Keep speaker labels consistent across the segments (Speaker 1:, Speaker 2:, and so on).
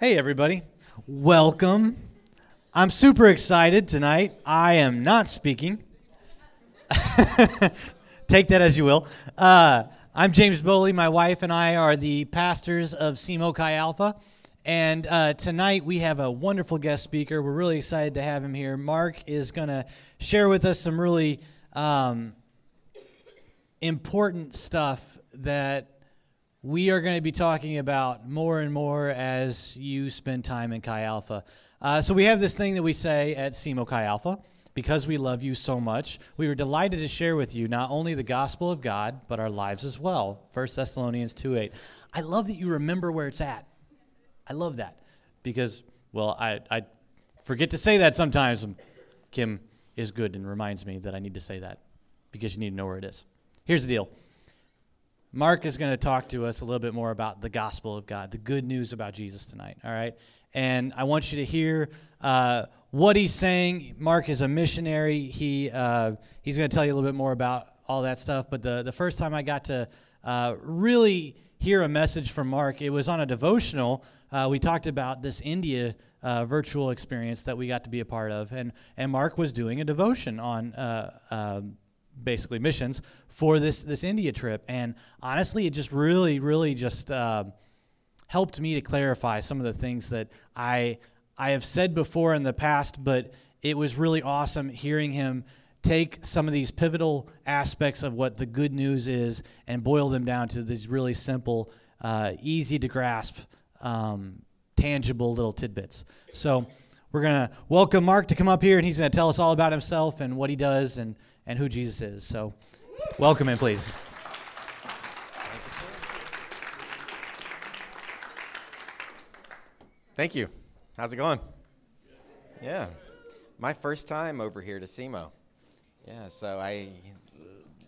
Speaker 1: Hey, everybody. Welcome. I'm super excited tonight. I am not speaking. Take that as you will. Uh, I'm James Bowley. My wife and I are the pastors of SEMO Chi Alpha. And uh, tonight we have a wonderful guest speaker. We're really excited to have him here. Mark is going to share with us some really um, important stuff that we are going to be talking about more and more as you spend time in Chi Alpha. Uh, so we have this thing that we say at SEMO Chi Alpha because we love you so much. We were delighted to share with you not only the gospel of God, but our lives as well. 1 Thessalonians 2 8. I love that you remember where it's at. I love that because, well, I, I forget to say that sometimes. Kim is good and reminds me that I need to say that because you need to know where it is. Here's the deal Mark is going to talk to us a little bit more about the gospel of God, the good news about Jesus tonight, all right? And I want you to hear uh, what he's saying. Mark is a missionary. He, uh, he's going to tell you a little bit more about all that stuff. But the, the first time I got to uh, really hear a message from Mark, it was on a devotional. Uh, we talked about this India uh, virtual experience that we got to be a part of. And, and Mark was doing a devotion on uh, um, basically missions for this this India trip. And honestly, it just really, really just uh, helped me to clarify some of the things that I I have said before in the past. But it was really awesome hearing him take some of these pivotal aspects of what the good news is and boil them down to these really simple, uh, easy to grasp, um, tangible little tidbits. So. We're going to welcome Mark to come up here, and he's going to tell us all about himself and what he does and, and who Jesus is. So, welcome in, please.
Speaker 2: Thank you. How's it going? Yeah. My first time over here to SEMO. Yeah, so I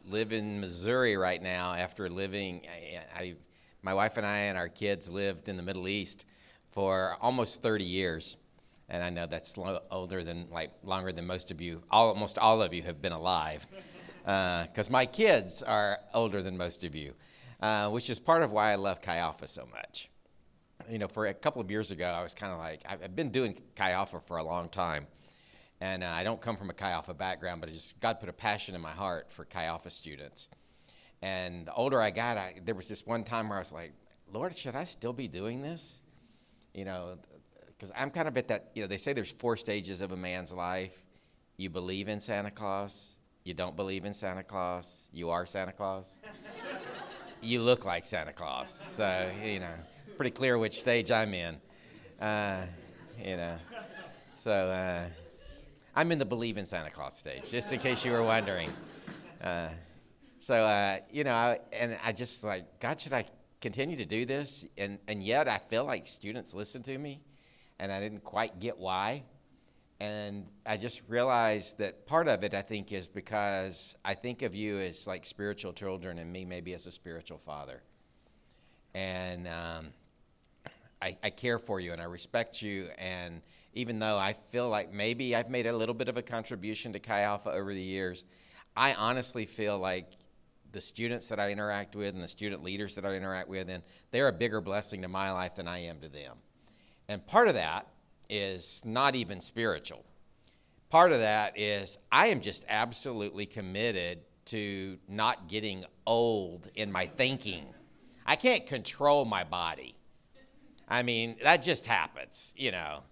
Speaker 2: live in Missouri right now after living I, I, my wife and I and our kids lived in the Middle East for almost 30 years. And I know that's older than like longer than most of you almost all of you have been alive because uh, my kids are older than most of you, uh, which is part of why I love Chi Alpha so much. You know, for a couple of years ago, I was kind of like, I've been doing Chi Alpha for a long time. And uh, I don't come from a Chi Alpha background, but just God put a passion in my heart for Chi Alpha students. And the older I got, I, there was this one time where I was like, Lord, should I still be doing this? You know, because I'm kind of at that, you know, they say there's four stages of a man's life. You believe in Santa Claus, you don't believe in Santa Claus, you are Santa Claus. you look like Santa Claus. So, you know, pretty clear which stage I'm in. Uh, you know, so uh, I'm in the believe in Santa Claus stage, just in case you were wondering. Uh, so, uh, you know, I, and I just like, God, should I continue to do this? And, and yet I feel like students listen to me, and I didn't quite get why. And I just realized that part of it, I think, is because I think of you as like spiritual children and me maybe as a spiritual father. And um, I, I care for you and I respect you. And even though I feel like maybe I've made a little bit of a contribution to Chi Alpha over the years, I honestly feel like the students that I interact with and the student leaders that I interact with, and they're a bigger blessing to my life than I am to them. And part of that is not even spiritual. Part of that is I am just absolutely committed to not getting old in my thinking. I can't control my body. I mean, that just happens, you know.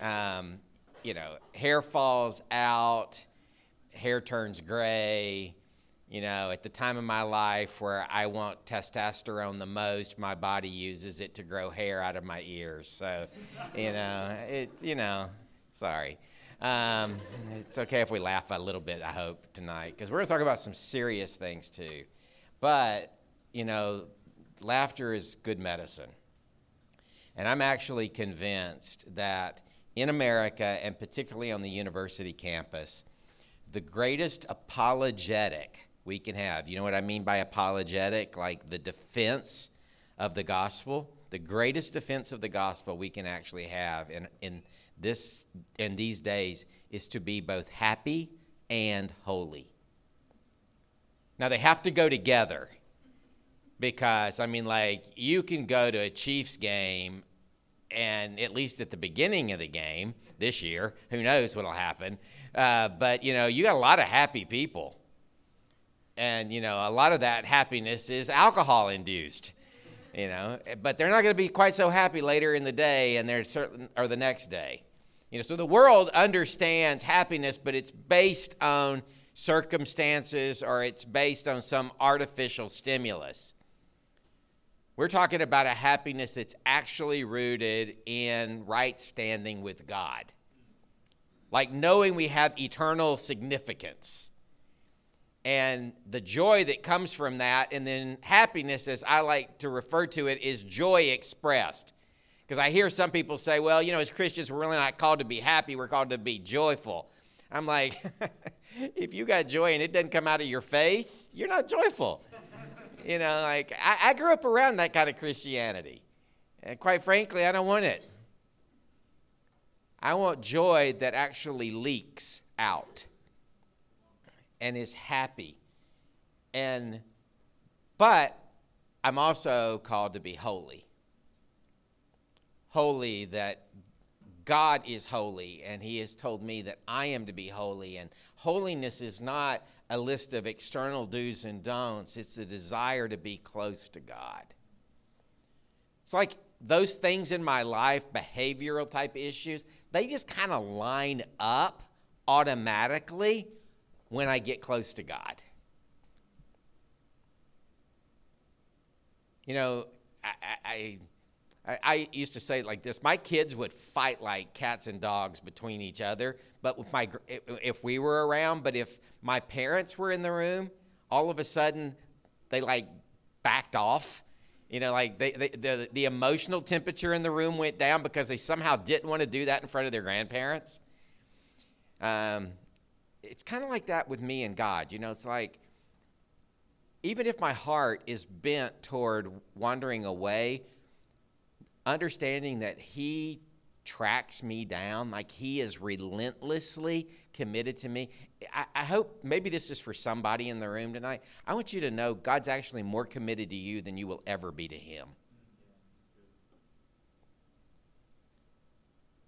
Speaker 2: Um, you know, hair falls out, hair turns gray. You know, at the time of my life where I want testosterone the most, my body uses it to grow hair out of my ears. So, you know, it, you know, sorry. Um, it's okay if we laugh a little bit, I hope, tonight, because we're going to talk about some serious things too. But, you know, laughter is good medicine. And I'm actually convinced that in America, and particularly on the university campus, the greatest apologetic we can have. You know what I mean by apologetic? Like the defense of the gospel. The greatest defense of the gospel we can actually have in, in this in these days is to be both happy and holy. Now they have to go together because I mean like you can go to a Chiefs game and at least at the beginning of the game this year, who knows what'll happen. Uh, but you know, you got a lot of happy people, and you know, a lot of that happiness is alcohol induced. You know, but they're not going to be quite so happy later in the day, and they're certain or the next day. You know, so the world understands happiness, but it's based on circumstances or it's based on some artificial stimulus. We're talking about a happiness that's actually rooted in right standing with God. Like knowing we have eternal significance. And the joy that comes from that, and then happiness, as I like to refer to it, is joy expressed. Because I hear some people say, well, you know, as Christians, we're really not called to be happy, we're called to be joyful. I'm like, if you got joy and it doesn't come out of your face, you're not joyful. You know, like I, I grew up around that kind of Christianity. And quite frankly, I don't want it. I want joy that actually leaks out and is happy. And but I'm also called to be holy. Holy that God is holy, and He has told me that I am to be holy. And holiness is not a list of external do's and don'ts, it's a desire to be close to God. It's like those things in my life, behavioral type issues, they just kind of line up automatically when I get close to God. You know, I, I I, used to say like this: my kids would fight like cats and dogs between each other. But with my, if we were around, but if my parents were in the room, all of a sudden they like backed off. You know, like they, they, the the emotional temperature in the room went down because they somehow didn't want to do that in front of their grandparents. Um, it's kind of like that with me and God. You know, it's like even if my heart is bent toward wandering away understanding that He tracks me down, like He is relentlessly committed to me. I, I, hope maybe this is for somebody in the room tonight. I want you to know God's actually more committed to you than you will ever be to Him.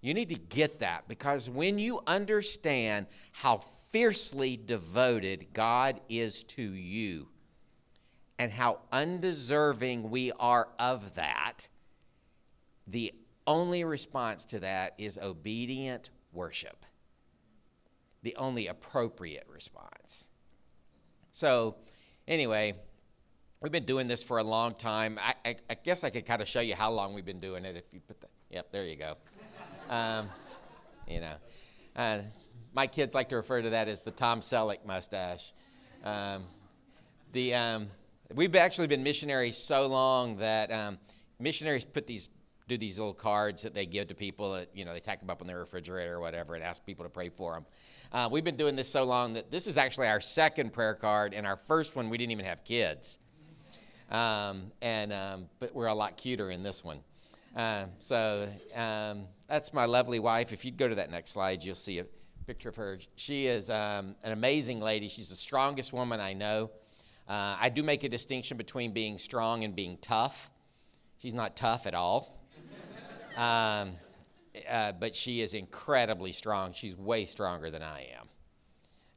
Speaker 2: You need to get that because when you understand how fiercely devoted God is to you and how undeserving we are of that, the only response to that is obedient worship, the only appropriate response. So, anyway, we've been doing this for a long time. I, I, I guess I could kind of show you how long we've been doing it if you put the, yep, there you go. Um, you know, uh, my kids like to refer to that as the Tom Selleck mustache. Um, the, um, we've actually been missionaries so long that um, missionaries put these do these little cards that they give to people that you know they tack them up on their refrigerator or whatever and ask people to pray for them uh, we've been doing this so long that this is actually our second prayer card and our first one we didn't even have kids. Um, and um, but we're a lot cuter in this one. Uh, so um, that's my lovely wife. If you go to that next slide you'll see a picture of her she is um, an amazing lady she's the strongest woman i know uh, i do make a distinction between being strong and being tough she's not tough at all um, uh, but she is incredibly strong. She's way stronger than I am.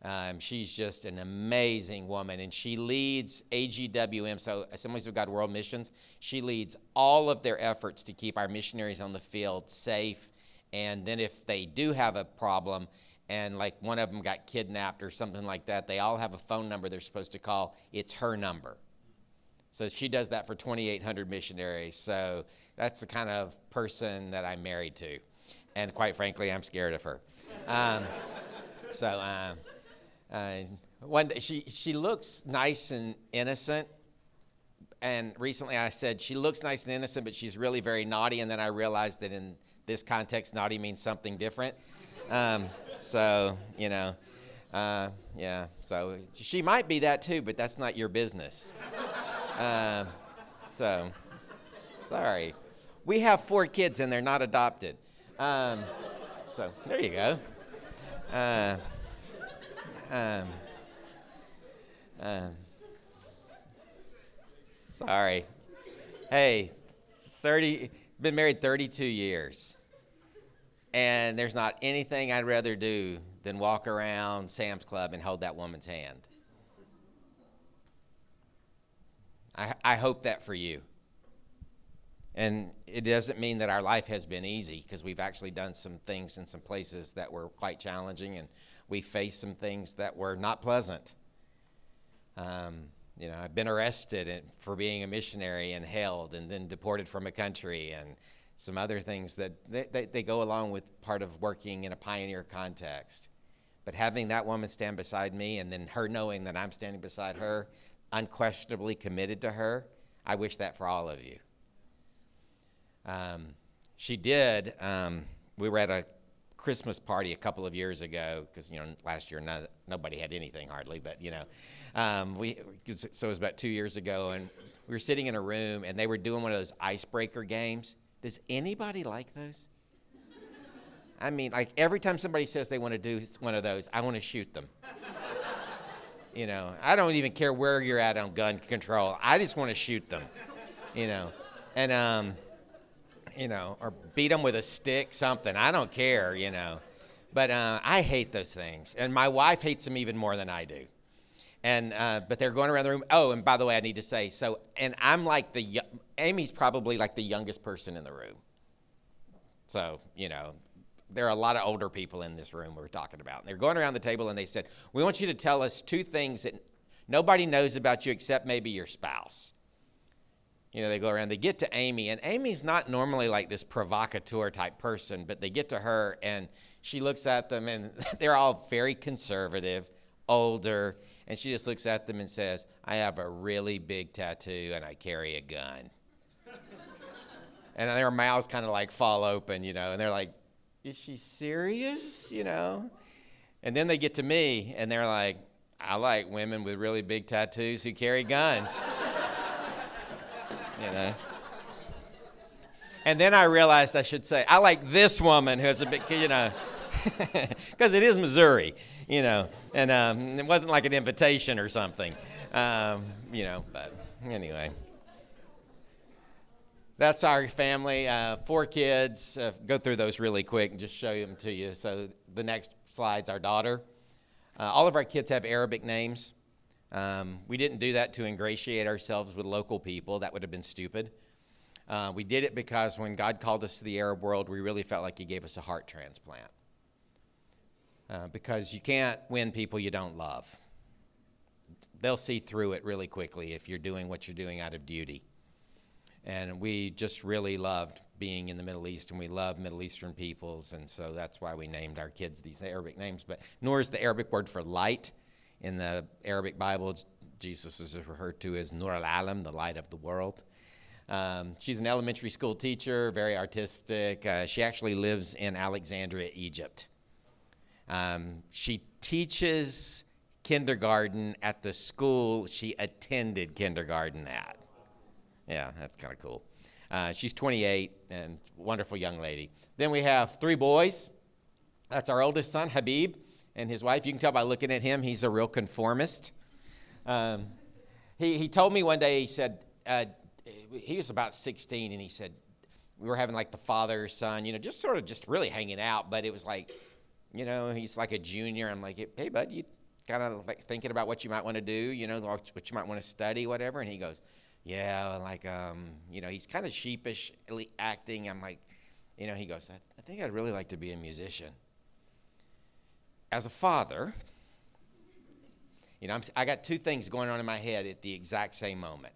Speaker 2: Um, she's just an amazing woman, and she leads AGWM, so Assemblies of God World Missions. She leads all of their efforts to keep our missionaries on the field safe. And then, if they do have a problem, and like one of them got kidnapped or something like that, they all have a phone number they're supposed to call. It's her number. So she does that for 2,800 missionaries. So that's the kind of person that I'm married to. And quite frankly, I'm scared of her. Um, so uh, uh, one day, she, she looks nice and innocent. And recently I said, she looks nice and innocent, but she's really very naughty. And then I realized that in this context, naughty means something different. Um, so, you know, uh, yeah, so she might be that too, but that's not your business. Uh, so, sorry. We have four kids and they're not adopted. Um, so there you go. Uh, um, um, sorry. Hey, 30, Been married 32 years. And there's not anything I'd rather do than walk around Sam's Club and hold that woman's hand. I, I hope that for you. And it doesn't mean that our life has been easy because we've actually done some things in some places that were quite challenging and we faced some things that were not pleasant. Um, you know, I've been arrested for being a missionary and held and then deported from a country and some other things that they, they, they go along with part of working in a pioneer context. But having that woman stand beside me and then her knowing that I'm standing beside her, unquestionably committed to her, I wish that for all of you. Um, she did. Um, we were at a Christmas party a couple of years ago because you know last year not, nobody had anything hardly, but you know, um, we so it was about two years ago, and we were sitting in a room and they were doing one of those icebreaker games. Does anybody like those? I mean, like every time somebody says they want to do one of those, I want to shoot them. you know, I don't even care where you're at on gun control. I just want to shoot them. You know, and um, you know, or beat them with a stick, something. I don't care, you know. But uh, I hate those things, and my wife hates them even more than I do. And uh, but they're going around the room. Oh, and by the way, I need to say so. And I'm like the Amy's probably like the youngest person in the room. So you know, there are a lot of older people in this room we're talking about. And they're going around the table and they said, "We want you to tell us two things that nobody knows about you except maybe your spouse." you know, they go around, they get to Amy, and Amy's not normally like this provocateur type person, but they get to her and she looks at them, and they're all very conservative, older, and she just looks at them and says, I have a really big tattoo and I carry a gun. and their mouths kind of like fall open, you know, and they're like, Is she serious? You know? And then they get to me and they're like, I like women with really big tattoos who carry guns you know. And then I realized I should say, I like this woman who has a big, you know, because it is Missouri, you know, and um, it wasn't like an invitation or something, um, you know, but anyway. That's our family, uh, four kids. Uh, go through those really quick and just show them to you. So the next slide's our daughter. Uh, all of our kids have Arabic names. Um, we didn't do that to ingratiate ourselves with local people. That would have been stupid. Uh, we did it because when God called us to the Arab world, we really felt like He gave us a heart transplant. Uh, because you can't win people you don't love. They'll see through it really quickly if you're doing what you're doing out of duty. And we just really loved being in the Middle East, and we love Middle Eastern peoples, and so that's why we named our kids these Arabic names. But Noor is the Arabic word for light in the Arabic Bible, Jesus is referred to as Nur al Alam, the light of the world. Um, she's an elementary school teacher, very artistic. Uh, she actually lives in Alexandria, Egypt. Um, she teaches kindergarten at the school she attended kindergarten at. Yeah, that's kind of cool. Uh, she's 28 and wonderful young lady. Then we have three boys. That's our oldest son, Habib and his wife. You can tell by looking at him, he's a real conformist. Um, he, he told me one day, he said, uh, he was about 16, and he said, we were having like the father son, you know, just sort of just really hanging out, but it was like, you know, he's like a junior. I'm like, hey, bud, you kind of like thinking about what you might want to do, you know, what you might want to study, whatever. And he goes, yeah, like, um, you know, he's kind of sheepishly acting. I'm like, you know, he goes, I, I think I'd really like to be a musician as a father, you know, I'm, i got two things going on in my head at the exact same moment.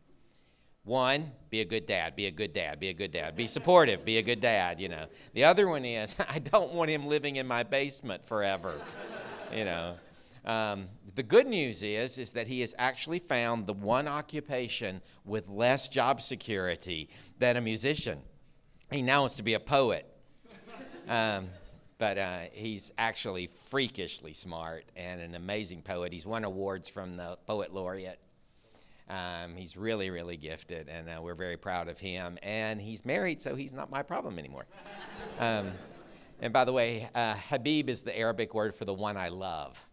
Speaker 2: One, be a good dad, be a good dad, be a good dad, be supportive, be a good dad, you know. The other one is, I don't want him living in my basement forever, you know. Um, the good news is, is that he has actually found the one occupation with less job security than a musician. He now wants to be a poet. Um, but uh, he's actually freakishly smart and an amazing poet. He's won awards from the Poet Laureate. Um, he's really, really gifted, and uh, we're very proud of him. And he's married, so he's not my problem anymore. Um, and by the way, uh, Habib is the Arabic word for the one I love.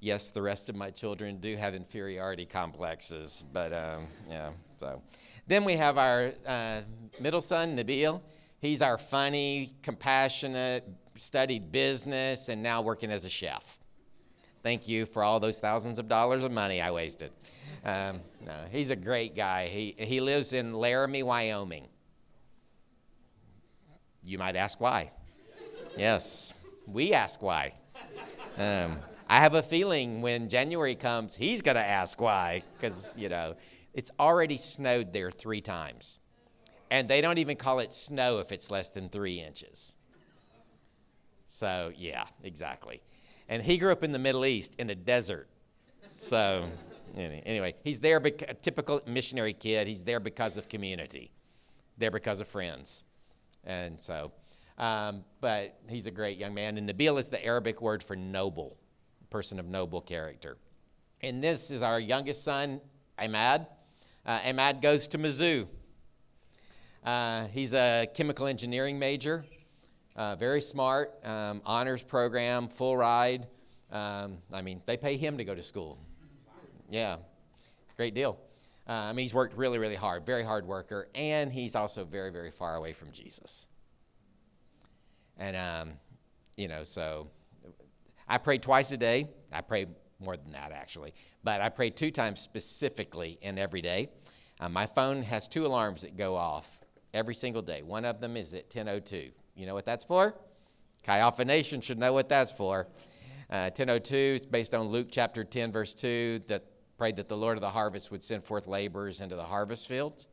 Speaker 2: yes, the rest of my children do have inferiority complexes, but um, yeah. So then we have our uh, middle son, Nabil. He's our funny, compassionate, studied business, and now working as a chef. Thank you for all those thousands of dollars of money I wasted. Um, no, he's a great guy. He, he lives in Laramie, Wyoming. You might ask why. yes, we ask why. Um, I have a feeling when January comes, he's going to ask why, because, you know, it's already snowed there three times. And they don't even call it snow if it's less than three inches. So, yeah, exactly. And he grew up in the Middle East in a desert. So, anyway, he's there, a typical missionary kid. He's there because of community, there because of friends. And so, um, but he's a great young man. And Nabil is the Arabic word for noble, person of noble character. And this is our youngest son, Ahmad. Uh, Ahmad goes to Mizzou. Uh, he's a chemical engineering major, uh, very smart, um, honors program, full ride. Um, I mean, they pay him to go to school. Yeah, great deal. Uh, I mean, he's worked really, really hard, very hard worker, and he's also very, very far away from Jesus. And, um, you know, so I pray twice a day. I pray more than that, actually. But I pray two times specifically in every day. Uh, my phone has two alarms that go off every single day. One of them is at 10.02. You know what that's for? Chi should know what that's for. Uh, 10.02 is based on Luke chapter 10, verse 2, that prayed that the Lord of the harvest would send forth laborers into the harvest fields.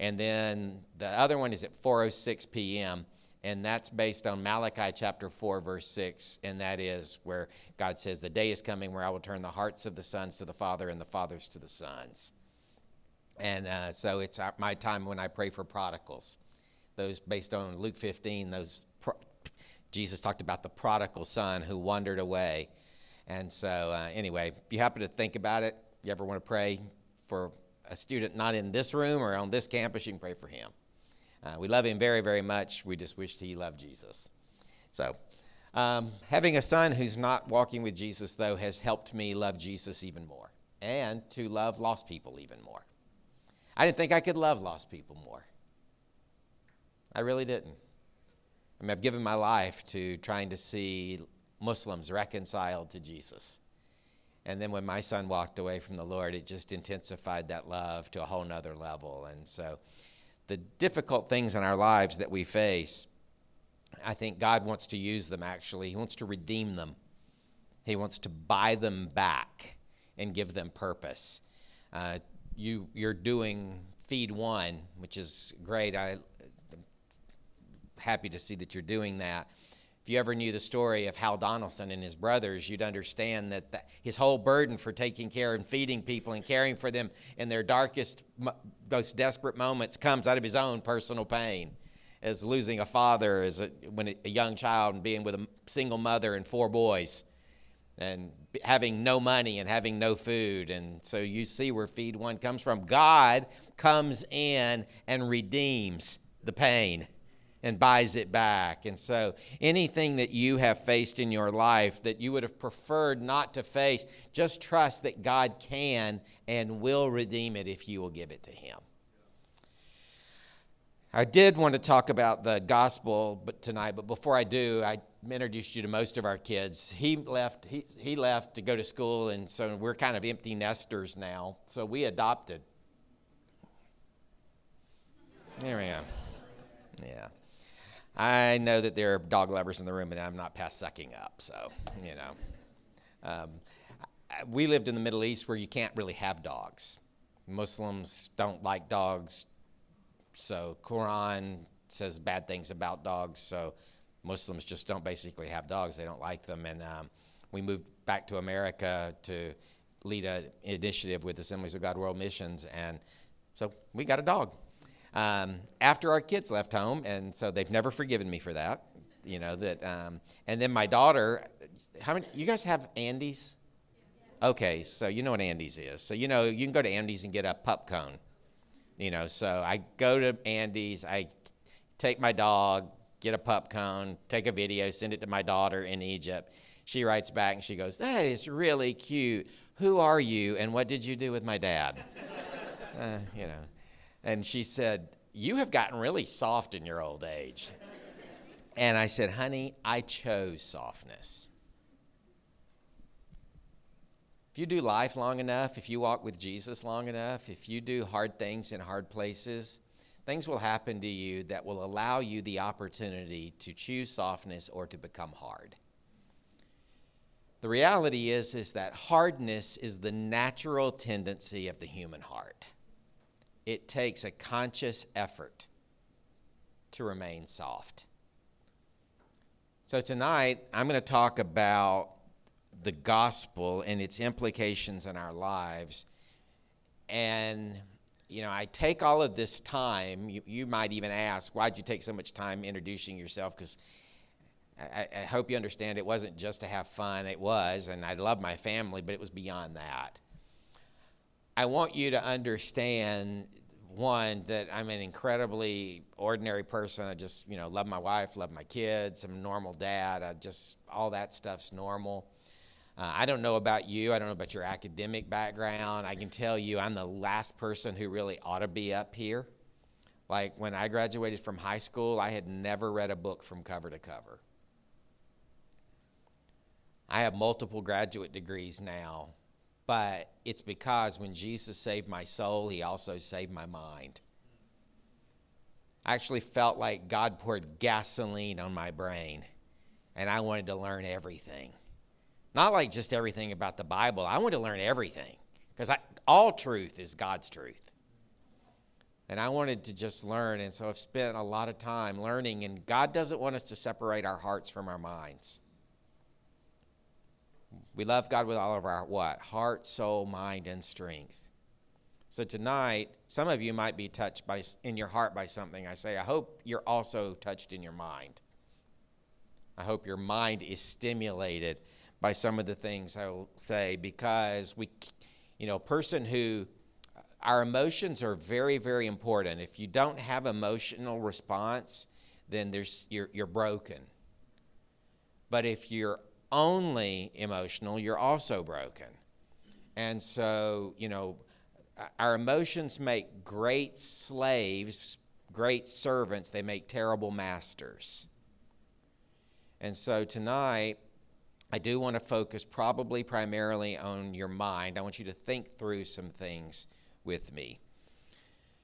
Speaker 2: And then the other one is at 4:06 p.m. and that's based on Malachi chapter 4 verse 6 and that is where God says the day is coming where I will turn the hearts of the sons to the father and the fathers to the sons. And uh, so it's my time when I pray for prodigals. Those based on Luke 15, those pro- Jesus talked about the prodigal son who wandered away and so, uh, anyway, if you happen to think about it, you ever want to pray for a student not in this room or on this campus, you can pray for him. Uh, we love him very, very much. We just wished he loved Jesus. So, um, having a son who's not walking with Jesus, though, has helped me love Jesus even more and to love lost people even more. I didn't think I could love lost people more. I really didn't. I mean, I've given my life to trying to see Muslims reconciled to Jesus. And then when my son walked away from the Lord, it just intensified that love to a whole nother level. And so the difficult things in our lives that we face, I think God wants to use them actually. He wants to redeem them, He wants to buy them back and give them purpose. Uh, you, you're doing Feed One, which is great. I, happy to see that you're doing that If you ever knew the story of Hal Donaldson and his brothers, you'd understand that the, his whole burden for taking care and feeding people and caring for them in their darkest, most desperate moments comes out of his own personal pain. As losing a father as a, when a young child and being with a single mother and four boys and having no money and having no food. And so you see where Feed One comes from. God comes in and redeems the pain and buys it back. And so, anything that you have faced in your life that you would have preferred not to face, just trust that God can and will redeem it if you will give it to Him. I did want to talk about the gospel but tonight, but before I do, I introduced you to most of our kids. He left he, he left to go to school and so we're kind of empty nesters now. So we adopted. There we go. Yeah. I know that there are dog lovers in the room, and I'm not past sucking up. So, you know, um, we lived in the Middle East where you can't really have dogs. Muslims don't like dogs, so Quran says bad things about dogs. So Muslims just don't basically have dogs; they don't like them. And um, we moved back to America to lead an initiative with Assemblies of God World Missions, and so we got a dog um, after our kids left home, and so they've never forgiven me for that. You know that, um, and then my daughter. How many? You guys have Andy's? Okay, so you know what Andy's is. So you know you can go to Andy's and get a pup cone. You know, so I go to Andy's. I take my dog, get a pup cone, take a video, send it to my daughter in Egypt. she writes back and she goes, That is really cute. Who are you and what did you do with my dad? uh, you know. And she said, You have gotten really soft in your old age. And I said, Honey, I chose softness. If you do life long enough, if you walk with Jesus long enough, if you do hard things in hard places, things will happen to you that will allow you the opportunity to choose softness or to become hard. The reality is is that hardness is the natural tendency of the human heart. It takes a conscious effort to remain soft. So tonight I'm going to talk about the gospel and its implications in our lives. And, you know, I take all of this time. You, you might even ask, why'd you take so much time introducing yourself? Because I, I, hope you understand it wasn't just to have fun. It was, and I love my family, but it was beyond that. I want you to understand one that I'm an incredibly ordinary person. I just, you know, love my wife, love my kids. I'm a normal dad. I just all that stuff's normal. Uh, I don't know about you. I don't know about your academic background. I can tell you I'm the last person who really ought to be up here. Like when I graduated from high school, I had never read a book from cover to cover. I have multiple graduate degrees now, but it's because when Jesus saved my soul, he also saved my mind. I actually felt like God poured gasoline on my brain, and I wanted to learn everything. Not like just everything about the Bible. I wanted to learn everything because all truth is God's truth. And I wanted to just learn. And so I've spent a lot of time learning. And God doesn't want us to separate our hearts from our minds. We love God with all of our what? Heart, soul, mind, and strength. So tonight, some of you might be touched by in your heart by something I say. I hope you're also touched in your mind. I hope your mind is stimulated by some of the things I will say because we, you know, person who, uh, our emotions are very, very important. If you don't have emotional response, then there's you're, you're broken. But if you're only emotional, you're also broken. And so, you know, our emotions make great slaves, great servants, they make terrible masters. And so tonight, I do want to focus probably primarily on your mind. I want you to think through some things with me.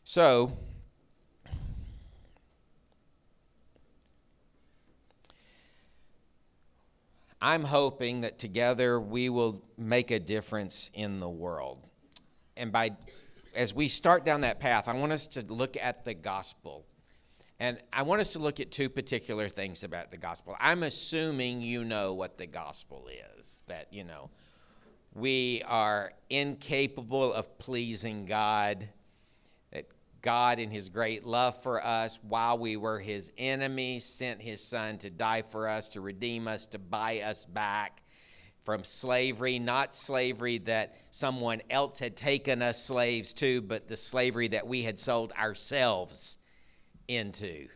Speaker 2: So, I'm hoping that together we will make a difference in the world. And by as we start down that path, I want us to look at the gospel and I want us to look at two particular things about the gospel. I'm assuming you know what the gospel is, that, you know, we are incapable of pleasing God, God, in His great love for us, while we were His enemies, sent His Son to die for us, to redeem us, to buy us back from slavery, not slavery that someone else had taken us slaves to, but the slavery that we had sold ourselves into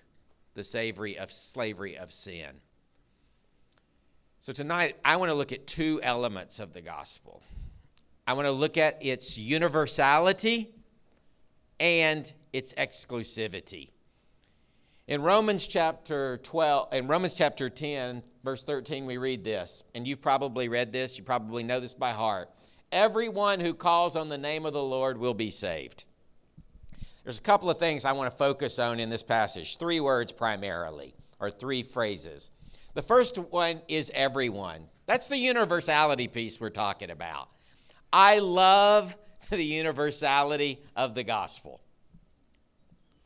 Speaker 2: the savory of slavery of sin. So tonight I want to look at two elements of the gospel. I want to look at its universality and its exclusivity. In Romans chapter 12, in Romans chapter 10, verse 13, we read this, and you've probably read this, you probably know this by heart. Everyone who calls on the name of the Lord will be saved. There's a couple of things I want to focus on in this passage, three words primarily, or three phrases. The first one is everyone. That's the universality piece we're talking about. I love the universality of the gospel.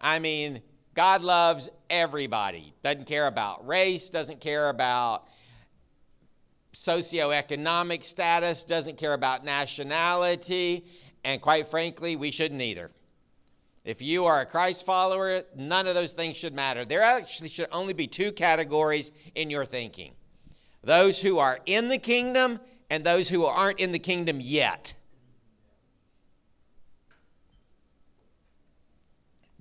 Speaker 2: I mean, God loves everybody. Doesn't care about race, doesn't care about socioeconomic status, doesn't care about nationality, and quite frankly, we shouldn't either. If you are a Christ follower, none of those things should matter. There actually should only be two categories in your thinking those who are in the kingdom and those who aren't in the kingdom yet.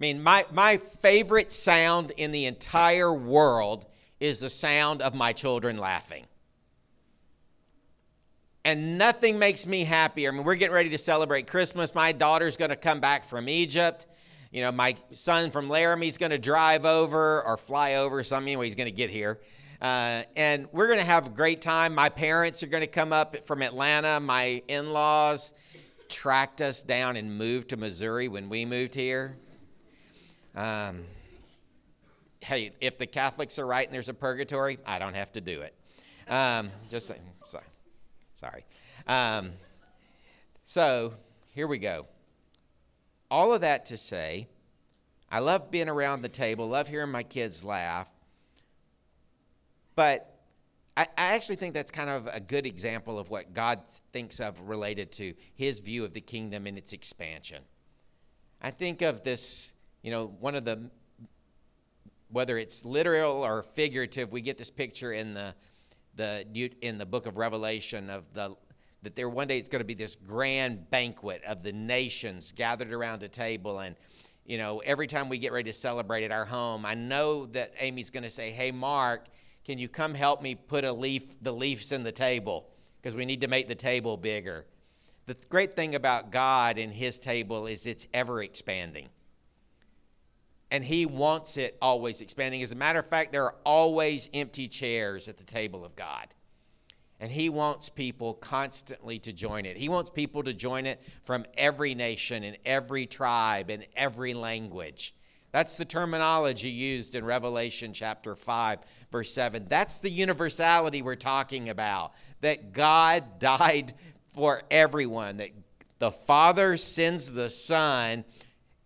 Speaker 2: Mean, my, my favorite sound in the entire world is the sound of my children laughing. And nothing makes me happier. I mean, we're getting ready to celebrate Christmas. My daughter's going to come back from Egypt. You know, my son from Laramie's going to drive over or fly over, something. Anyway, he's going to get here. Uh, and we're going to have a great time. My parents are going to come up from Atlanta. My in laws tracked us down and moved to Missouri when we moved here. Um, hey, if the Catholics are right and there's a purgatory, I don't have to do it. Um, just saying. Sorry. Sorry. Um, so here we go. All of that to say, I love being around the table, love hearing my kids laugh. But I, I actually think that's kind of a good example of what God thinks of related to his view of the kingdom and its expansion. I think of this, you know, one of the, whether it's literal or figurative, we get this picture in the, the in the book of Revelation of the that there one day it's going to be this grand banquet of the nations gathered around a table and you know every time we get ready to celebrate at our home i know that amy's going to say hey mark can you come help me put a leaf, the leaves in the table? Because we need to make the table bigger. The great thing about God and His table is it's ever expanding. And He wants it always expanding. As a matter of fact, there are always empty chairs at the table of God. And He wants people constantly to join it. He wants people to join it from every nation and every tribe and every language. That's the terminology used in Revelation chapter 5, verse 7. That's the universality we're talking about. That God died for everyone, that the Father sends the Son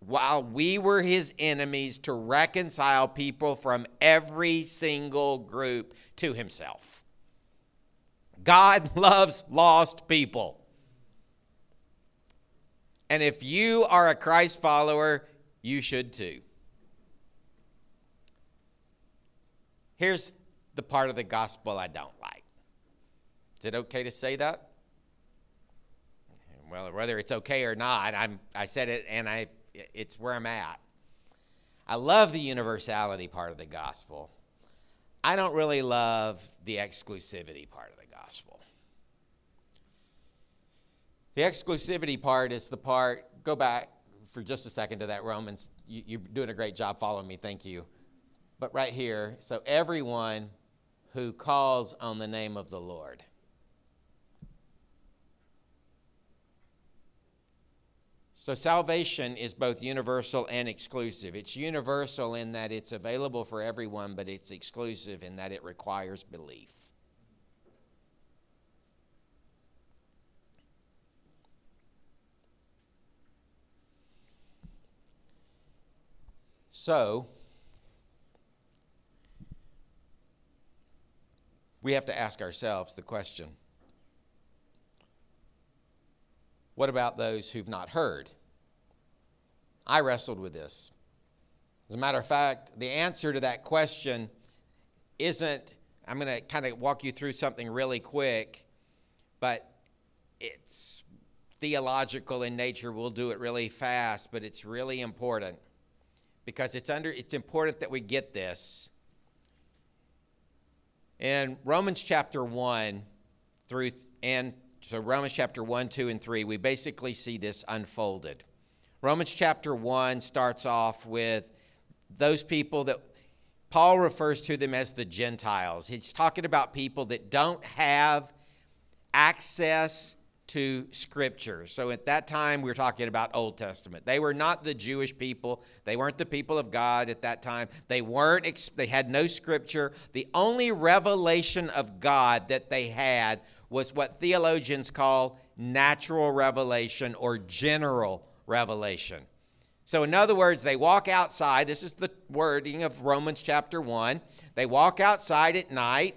Speaker 2: while we were his enemies to reconcile people from every single group to himself. God loves lost people. And if you are a Christ follower, you should too. Here's the part of the gospel I don't like. Is it okay to say that? Well, whether it's okay or not, I'm, I said it and I, it's where I'm at. I love the universality part of the gospel. I don't really love the exclusivity part of the gospel. The exclusivity part is the part, go back for just a second to that Romans. You, you're doing a great job following me, thank you but right here. So everyone who calls on the name of the Lord. So salvation is both universal and exclusive. It's universal in that it's available for everyone, but it's exclusive in that it requires belief. So, we have to ask ourselves the question what about those who've not heard? I wrestled with this. As a matter of fact, the answer to that question isn't, I'm going to kind of walk you through something really quick, but it's theological in nature. We'll do it really fast, but it's really important because it's under it's important that we get this. In Romans chapter 1 through and so Romans chapter 1, 2 and 3, we basically see this unfolded. Romans chapter 1 starts off with those people that Paul refers to them as the Gentiles. He's talking about people that don't have access to Scripture. So at that time, we are talking about Old Testament. They were not the Jewish people. They weren't the people of God at that time. They weren't. They had no Scripture. The only revelation of God that they had was what theologians call natural revelation or general revelation. So, in other words, they walk outside. This is the wording of Romans chapter 1. They walk outside at night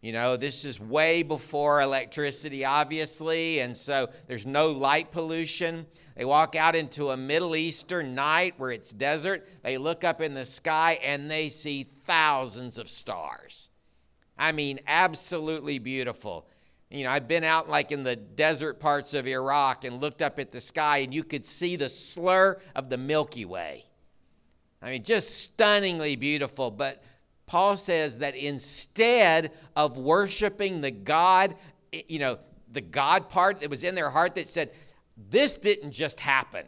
Speaker 2: you know, this is way before electricity, obviously, and so there's no light pollution. They walk out into a Middle Eastern night where it's desert. They look up in the sky and they see thousands of stars. I mean, absolutely beautiful. You know, I've been out like in the desert parts of Iraq and looked up at the sky, and you could see the slur of the Milky Way. I mean, just stunningly beautiful. But Paul says that instead of worshiping the God, eh, you know, the God part that was in their heart that said, This didn't just happen.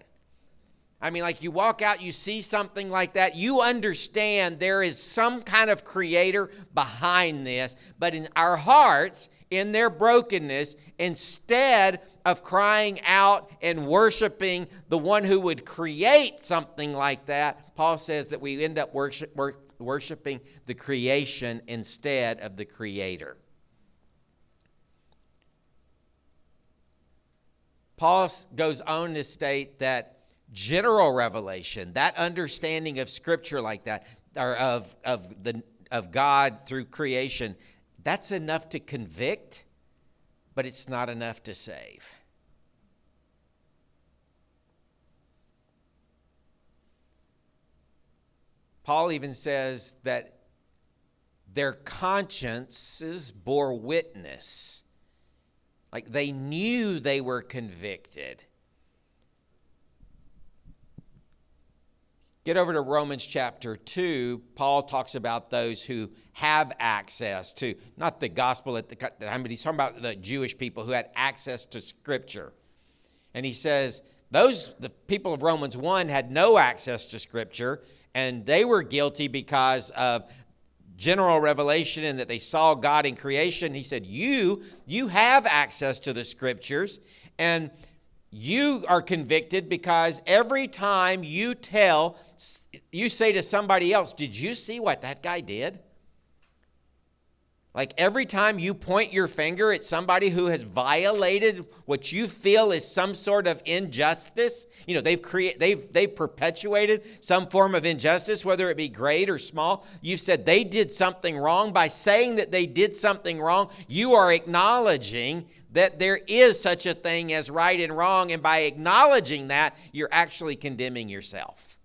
Speaker 2: I mean, like you walk out, you see something like that, you understand there is some kind of creator behind this, but in our hearts, in their brokenness, instead of crying out and worshiping the one who would create something like that, Paul says that we end up worship, worshiping the creation instead of the creator. Paul goes on to state that general revelation, that understanding of scripture like that, or of, of, the, of God through creation, that's enough to convict, but it's not enough to save. Paul even says that their consciences bore witness. Like they knew they were convicted. Get over to Romans chapter 2. Paul talks about those who have access to, not the gospel at the time, but he's talking about the Jewish people who had access to Scripture. And he says, those, the people of Romans 1 had no access to Scripture, and they were guilty because of general revelation and that they saw God in creation. He said, You, you have access to the Scriptures, and you are convicted because every time you tell, you say to somebody else, Did you see what that guy did? Like every time you point your finger at somebody who has violated what you feel is some sort of injustice, you know, they've created they've they've perpetuated some form of injustice, whether it be great or small. You've said they did something wrong. By saying that they did something wrong, you are acknowledging that there is such a thing as right and wrong, and by acknowledging that, you're actually condemning yourself.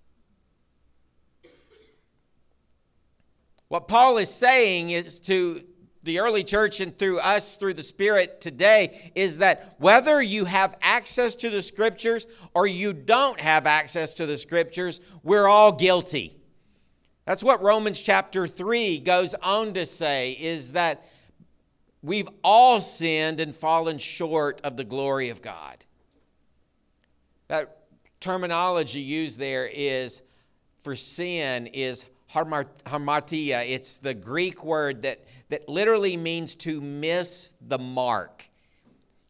Speaker 2: What Paul is saying is to the early church and through us through the Spirit today is that whether you have access to the Scriptures or you don't have access to the Scriptures, we're all guilty. That's what Romans chapter 3 goes on to say is that we've all sinned and fallen short of the glory of God. That terminology used there is for sin is hamartia. It's the Greek word that, that literally means to miss the mark.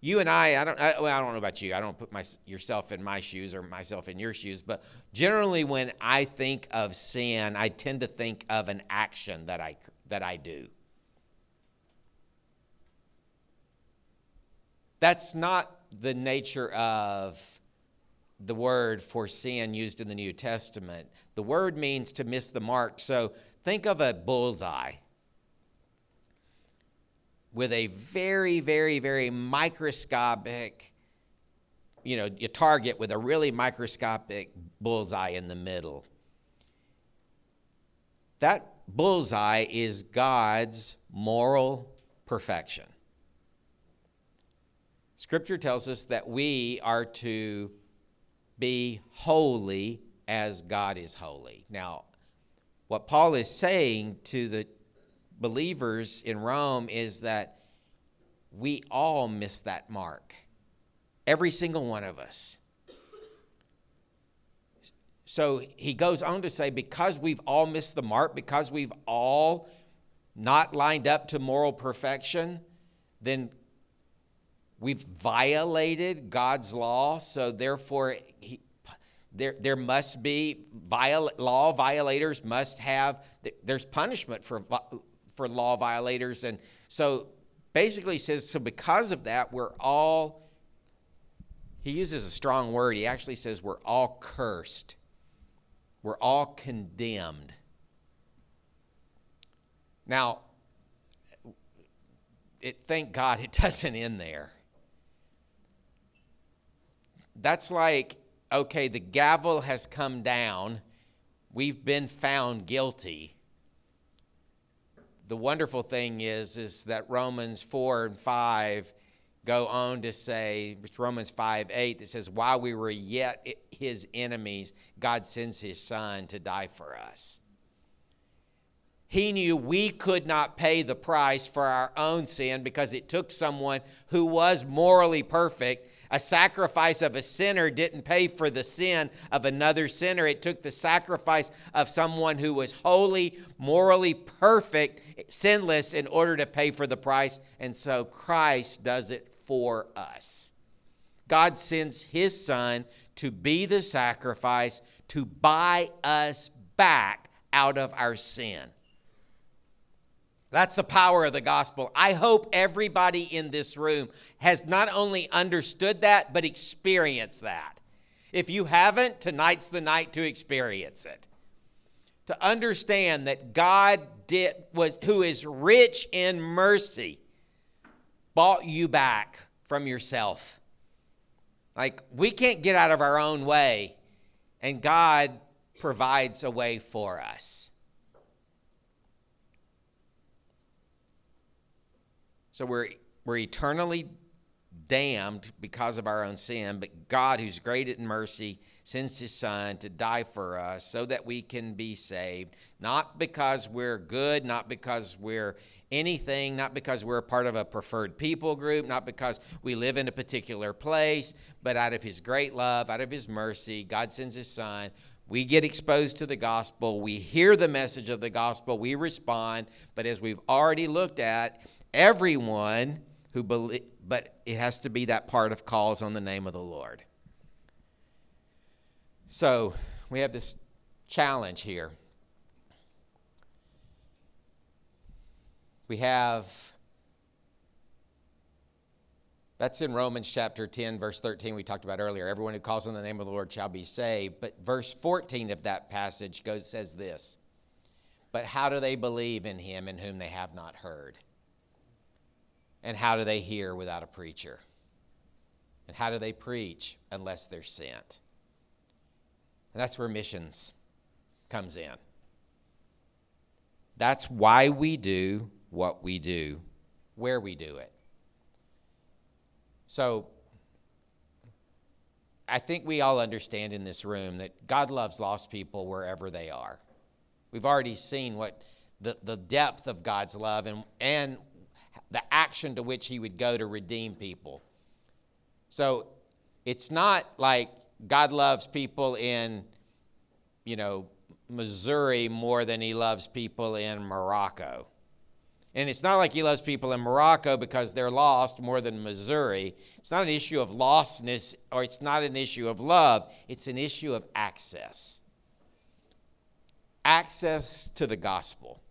Speaker 2: You and I, I don't, I, well, I don't know about you. I don't put my, yourself in my shoes or myself in your shoes, but generally when I think of sin, I tend to think of an action that I, that I do. That's not the nature of the word for sin used in the New Testament. The word means to miss the mark. So think of a bullseye with a very, very, very microscopic, you know, a target with a really microscopic bullseye in the middle. That bullseye is God's moral perfection. Scripture tells us that we are to be holy as God is holy. Now, what Paul is saying to the believers in Rome is that we all miss that mark. Every single one of us. So he goes on to say, because we've all missed the mark, because we've all not lined up to moral perfection, then We've violated God's law, so therefore, he, there, there must be viol- law violators must have there's punishment for for law violators. And so basically says so because of that we're all he uses a strong word. He actually says we're all cursed. We're all condemned. Now it thank god it doesn't end there. That's like, okay, the gavel has come down, we've been found guilty. The wonderful thing is, is that Romans 4 and 5 go on to say, it's Romans 5 8 that says, while we were yet his enemies, God sends his son to die for us. He knew we could not pay the price for our own sin because it took someone who was morally perfect. A sacrifice of a sinner didn't pay for the sin of another sinner. It took the sacrifice of someone who was holy, morally perfect, sinless in order to pay for the price. And so Christ does it for us. God sends his son to be the sacrifice to buy us back out of our sin. That's the power of the gospel. I hope everybody in this room has not only understood that, but experienced that. If you haven't, tonight's the night to experience it. To understand that God did was who is rich in mercy bought you back from yourself. Like we can't get out of our own way, and God provides a way for us. So we're, we're eternally damned because of our own sin, but God, who's great in mercy, sends his son to die for us so that we can be saved, not because we're good, not because we're anything, not because we're part of a preferred people group, not because we live in a particular place, but out of his great love, out of his mercy, God sends his son. We get exposed to the gospel. We hear the message of the gospel. We respond. But as we've already looked at, everyone who believe, but it has to be that part of calls on the name of the Lord. So we have this challenge here. We have, that's in Romans chapter 10, verse 13, we talked about earlier. Everyone who calls on the name of the Lord shall be saved. But verse 14 of that passage goes, says this But how do they believe in him in whom they have not heard? And how do they hear without a preacher? And how do they preach unless they're sent? And that's where missions comes in. That's why we do what we do, where we do it. So, I think we all understand in this room that God loves lost people wherever they are. We've already seen what the, the depth of God's love and, and the action to which he would go to redeem people. So it's not like God loves people in, you know, Missouri more than he loves people in Morocco. And it's not like he loves people in Morocco because they're lost more than Missouri. It's not an issue of lostness or it's not an issue of love, it's an issue of access. Access to the gospel.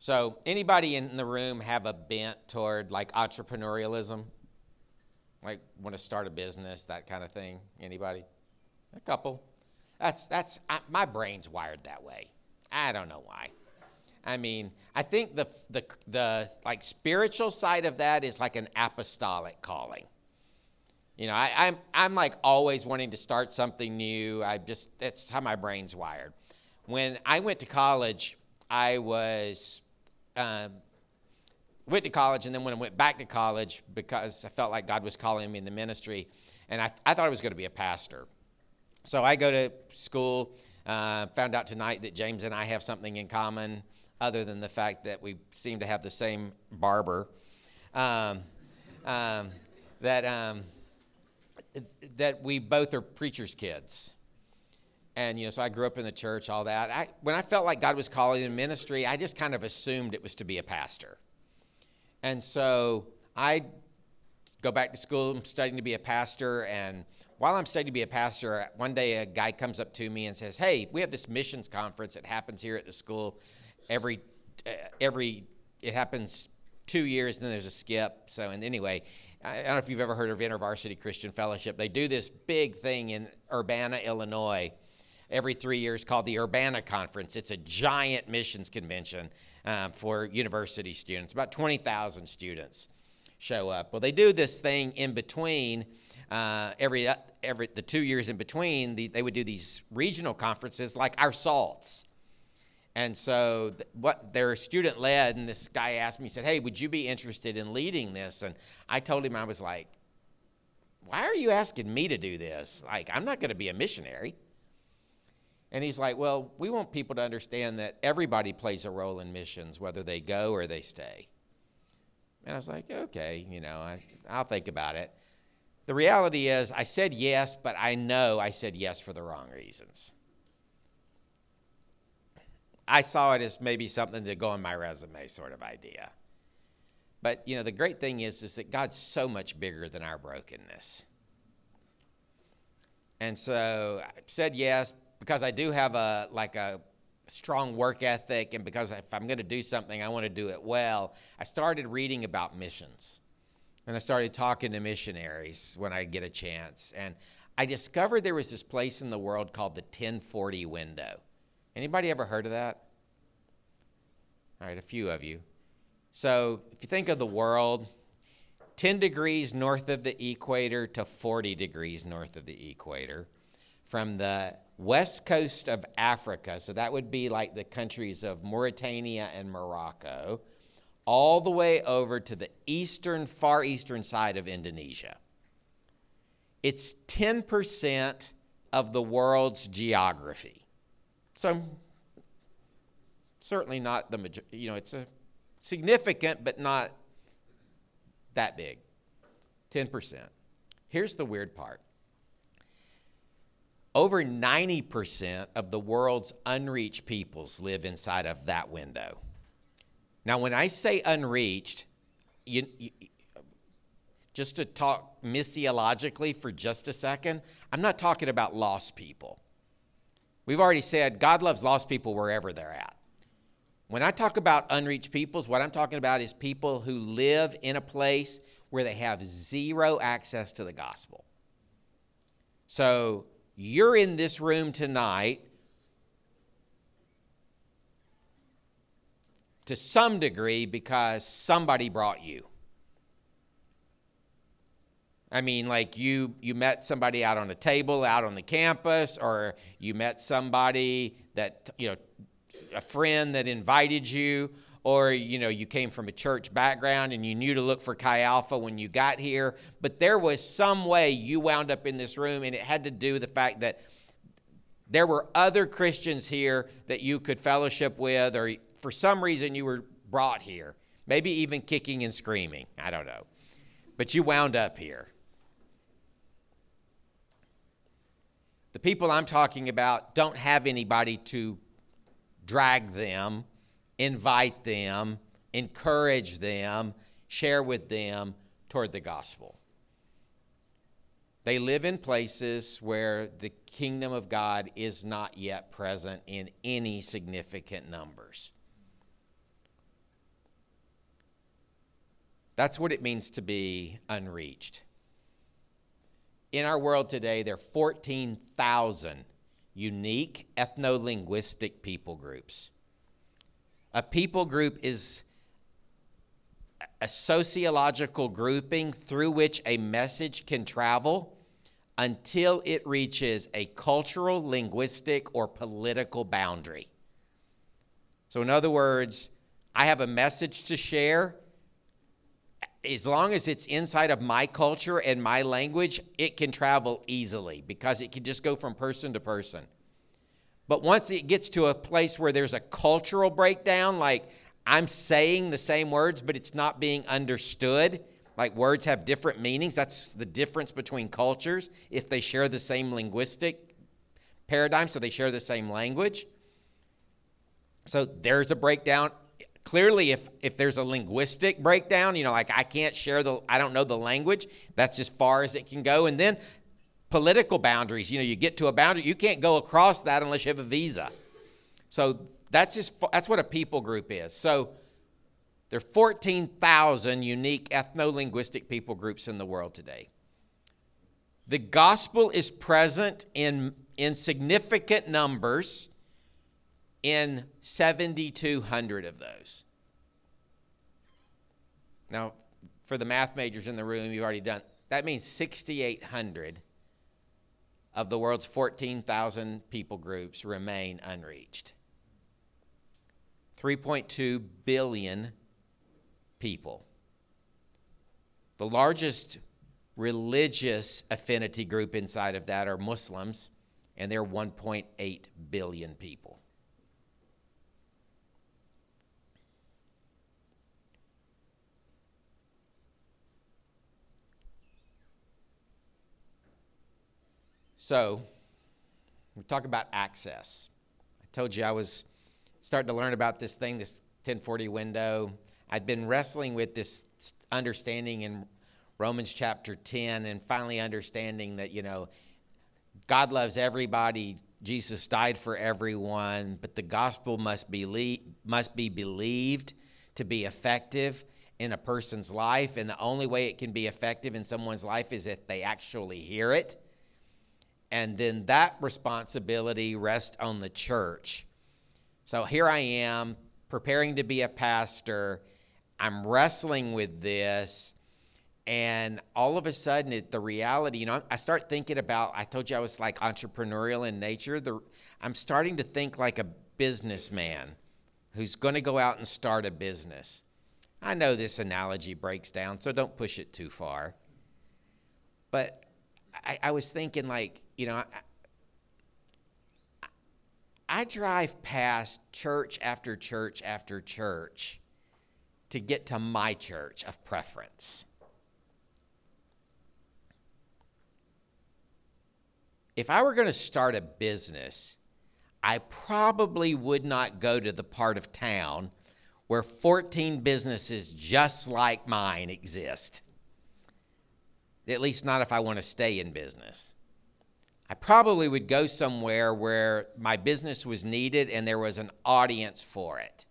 Speaker 2: So, anybody in the room have a bent toward like entrepreneurialism? Like want to start a business, that kind of thing? Anybody? A couple. That's that's I, my brain's wired that way. I don't know why. I mean, I think the the the like spiritual side of that is like an apostolic calling. You know, I, I'm I'm like always wanting to start something new. I just that's how my brain's wired. When I went to college, I was um, went to college, and then when I went back to college, because I felt like God was calling me in the ministry, and I, I thought I was going to be a pastor. So I go to school. Uh, found out tonight that James and I have something in common, other than the fact that we seem to have the same barber. Um, um, that um, that we both are preachers' kids and you know so i grew up in the church all that. I, when i felt like god was calling in ministry i just kind of assumed it was to be a pastor. And so i go back to school i'm studying to be a pastor and while i'm studying to be a pastor one day a guy comes up to me and says hey we have this missions conference that happens here at the school every uh, every it happens two years and then there's a skip. So and anyway I don't know if you've ever heard of InterVarsity Christian Fellowship. They do this big thing in Urbana, Illinois, every three years called the Urbana Conference. It's a giant missions convention um, for university students. About 20,000 students show up. Well, they do this thing in between. Uh, every every the two years in between, the, they would do these regional conferences like our salts. And so, what they're student led, and this guy asked me, he said, "Hey, would you be interested in leading this?" And I told him I was like, "Why are you asking me to do this? Like, I'm not going to be a missionary." And he's like, Well, we want people to understand that everybody plays a role in missions, whether they go or they stay. And I was like, Okay, you know, I, I'll think about it. The reality is, I said yes, but I know I said yes for the wrong reasons. I saw it as maybe something to go on my resume sort of idea. But you know, the great thing is is that God's so much bigger than our brokenness. And so I said yes because I do have a like a strong work ethic and because if I'm going to do something I want to do it well. I started reading about missions. And I started talking to missionaries when I get a chance. And I discovered there was this place in the world called the 1040 window. Anybody ever heard of that? All right, a few of you. So, if you think of the world, 10 degrees north of the equator to 40 degrees north of the equator, from the west coast of Africa, so that would be like the countries of Mauritania and Morocco, all the way over to the eastern, far eastern side of Indonesia. It's 10% of the world's geography. So, certainly not the major, you know, it's a significant, but not that big 10%. Here's the weird part over 90% of the world's unreached peoples live inside of that window. Now, when I say unreached, you, you, just to talk missiologically for just a second, I'm not talking about lost people. We've already said God loves lost people wherever they're at. When I talk about unreached peoples, what I'm talking about is people who live in a place where they have zero access to the gospel. So you're in this room tonight to some degree because somebody brought you. I mean, like you you met somebody out on a table out on the campus, or you met somebody that you know a friend that invited you or you know you came from a church background and you knew to look for chi alpha when you got here but there was some way you wound up in this room and it had to do with the fact that there were other christians here that you could fellowship with or for some reason you were brought here maybe even kicking and screaming i don't know but you wound up here. The people i'm talking about don't have anybody to drag them, invite them, encourage them, share with them toward the gospel. They live in places where the kingdom of God is not yet present in any significant numbers. That's what it means to be unreached. In our world today, there are 14,000 unique ethno linguistic people groups. A people group is a sociological grouping through which a message can travel until it reaches a cultural, linguistic, or political boundary. So, in other words, I have a message to share. As long as it's inside of my culture and my language, it can travel easily because it can just go from person to person. But once it gets to a place where there's a cultural breakdown, like I'm saying the same words, but it's not being understood, like words have different meanings. That's the difference between cultures if they share the same linguistic paradigm, so they share the same language. So there's a breakdown. Clearly, if, if there's a linguistic breakdown, you know, like I can't share the, I don't know the language, that's as far as it can go. And then political boundaries. You know, you get to a boundary, you can't go across that unless you have a visa. So that's just that's what a people group is. So there are 14,000 unique ethno-linguistic people groups in the world today. The gospel is present in, in significant numbers in 7,200 of those. Now, for the math majors in the room, you've already done that means 6,800 of the world's 14,000 people groups remain unreached. 3.2 billion people. The largest religious affinity group inside of that are Muslims, and they're 1.8 billion people. So, we talk about access. I told you I was starting to learn about this thing, this 1040 window. I'd been wrestling with this understanding in Romans chapter 10 and finally understanding that, you know, God loves everybody. Jesus died for everyone, but the gospel must be le- must be believed to be effective in a person's life, and the only way it can be effective in someone's life is if they actually hear it. And then that responsibility rests on the church. So here I am preparing to be a pastor. I'm wrestling with this and all of a sudden it, the reality you know i start thinking about i told you i was like entrepreneurial in nature the, i'm starting to think like a businessman who's going to go out and start a business i know this analogy breaks down so don't push it too far but i, I was thinking like you know I, I drive past church after church after church to get to my church of preference if I were going to start a business, I probably would not go to the part of town where 14 businesses just like mine exist. At least, not if I want to stay in business. I probably would go somewhere where my business was needed and there was an audience for it.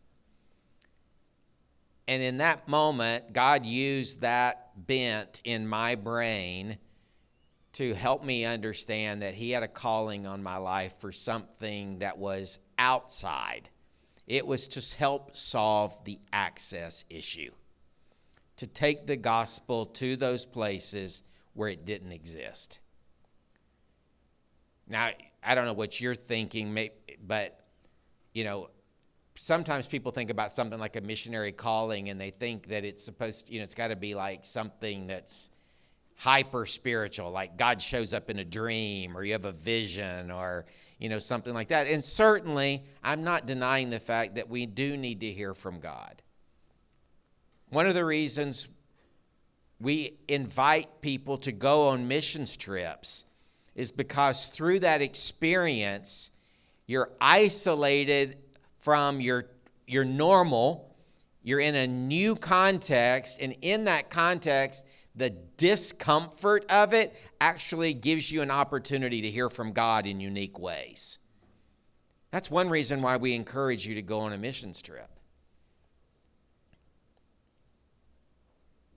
Speaker 2: And in that moment, God used that bent in my brain to help me understand that He had a calling on my life for something that was outside. It was to help solve the access issue, to take the gospel to those places where it didn't exist. Now, I don't know what you're thinking, but, you know, sometimes people think about something like a missionary calling and they think that it's supposed to, you know, it's got to be like something that's hyper spiritual, like God shows up in a dream or you have a vision or, you know, something like that. And certainly, I'm not denying the fact that we do need to hear from God. One of the reasons we invite people to go on missions trips is because through that experience, you're isolated from your, your normal, you're in a new context, and in that context, the discomfort of it actually gives you an opportunity to hear from God in unique ways. That's one reason why we encourage you to go on a missions trip.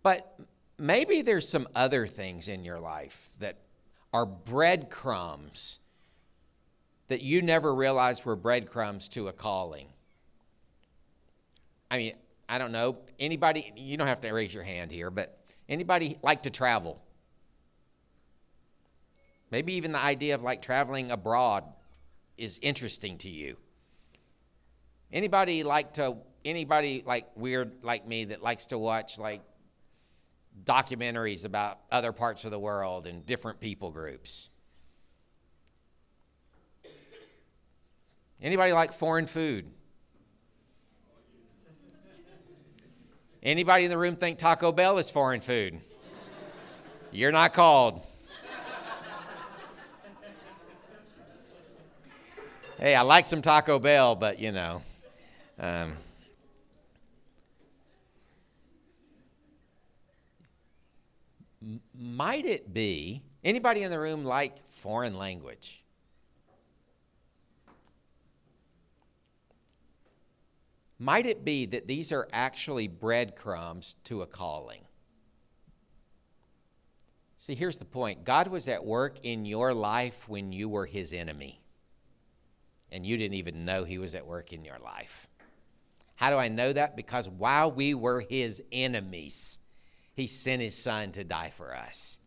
Speaker 2: But maybe there's some other things in your life that are breadcrumbs that you never realized were breadcrumbs to a calling. I mean, I don't know. Anybody, you don't have to raise your hand here, but Anybody like to travel? Maybe even the idea of like traveling abroad is interesting to you. Anybody like to anybody like weird like me that likes to watch like documentaries about other parts of the world and different people groups? Anybody like foreign food? Anybody in the room think Taco Bell is foreign food? You're not called. hey, I like some Taco Bell, but you know. Um, might it be anybody in the room like foreign language? Might it be that these are actually breadcrumbs to a calling? See, here's the point God was at work in your life when you were his enemy, and you didn't even know he was at work in your life. How do I know that? Because while we were his enemies, he sent his son to die for us.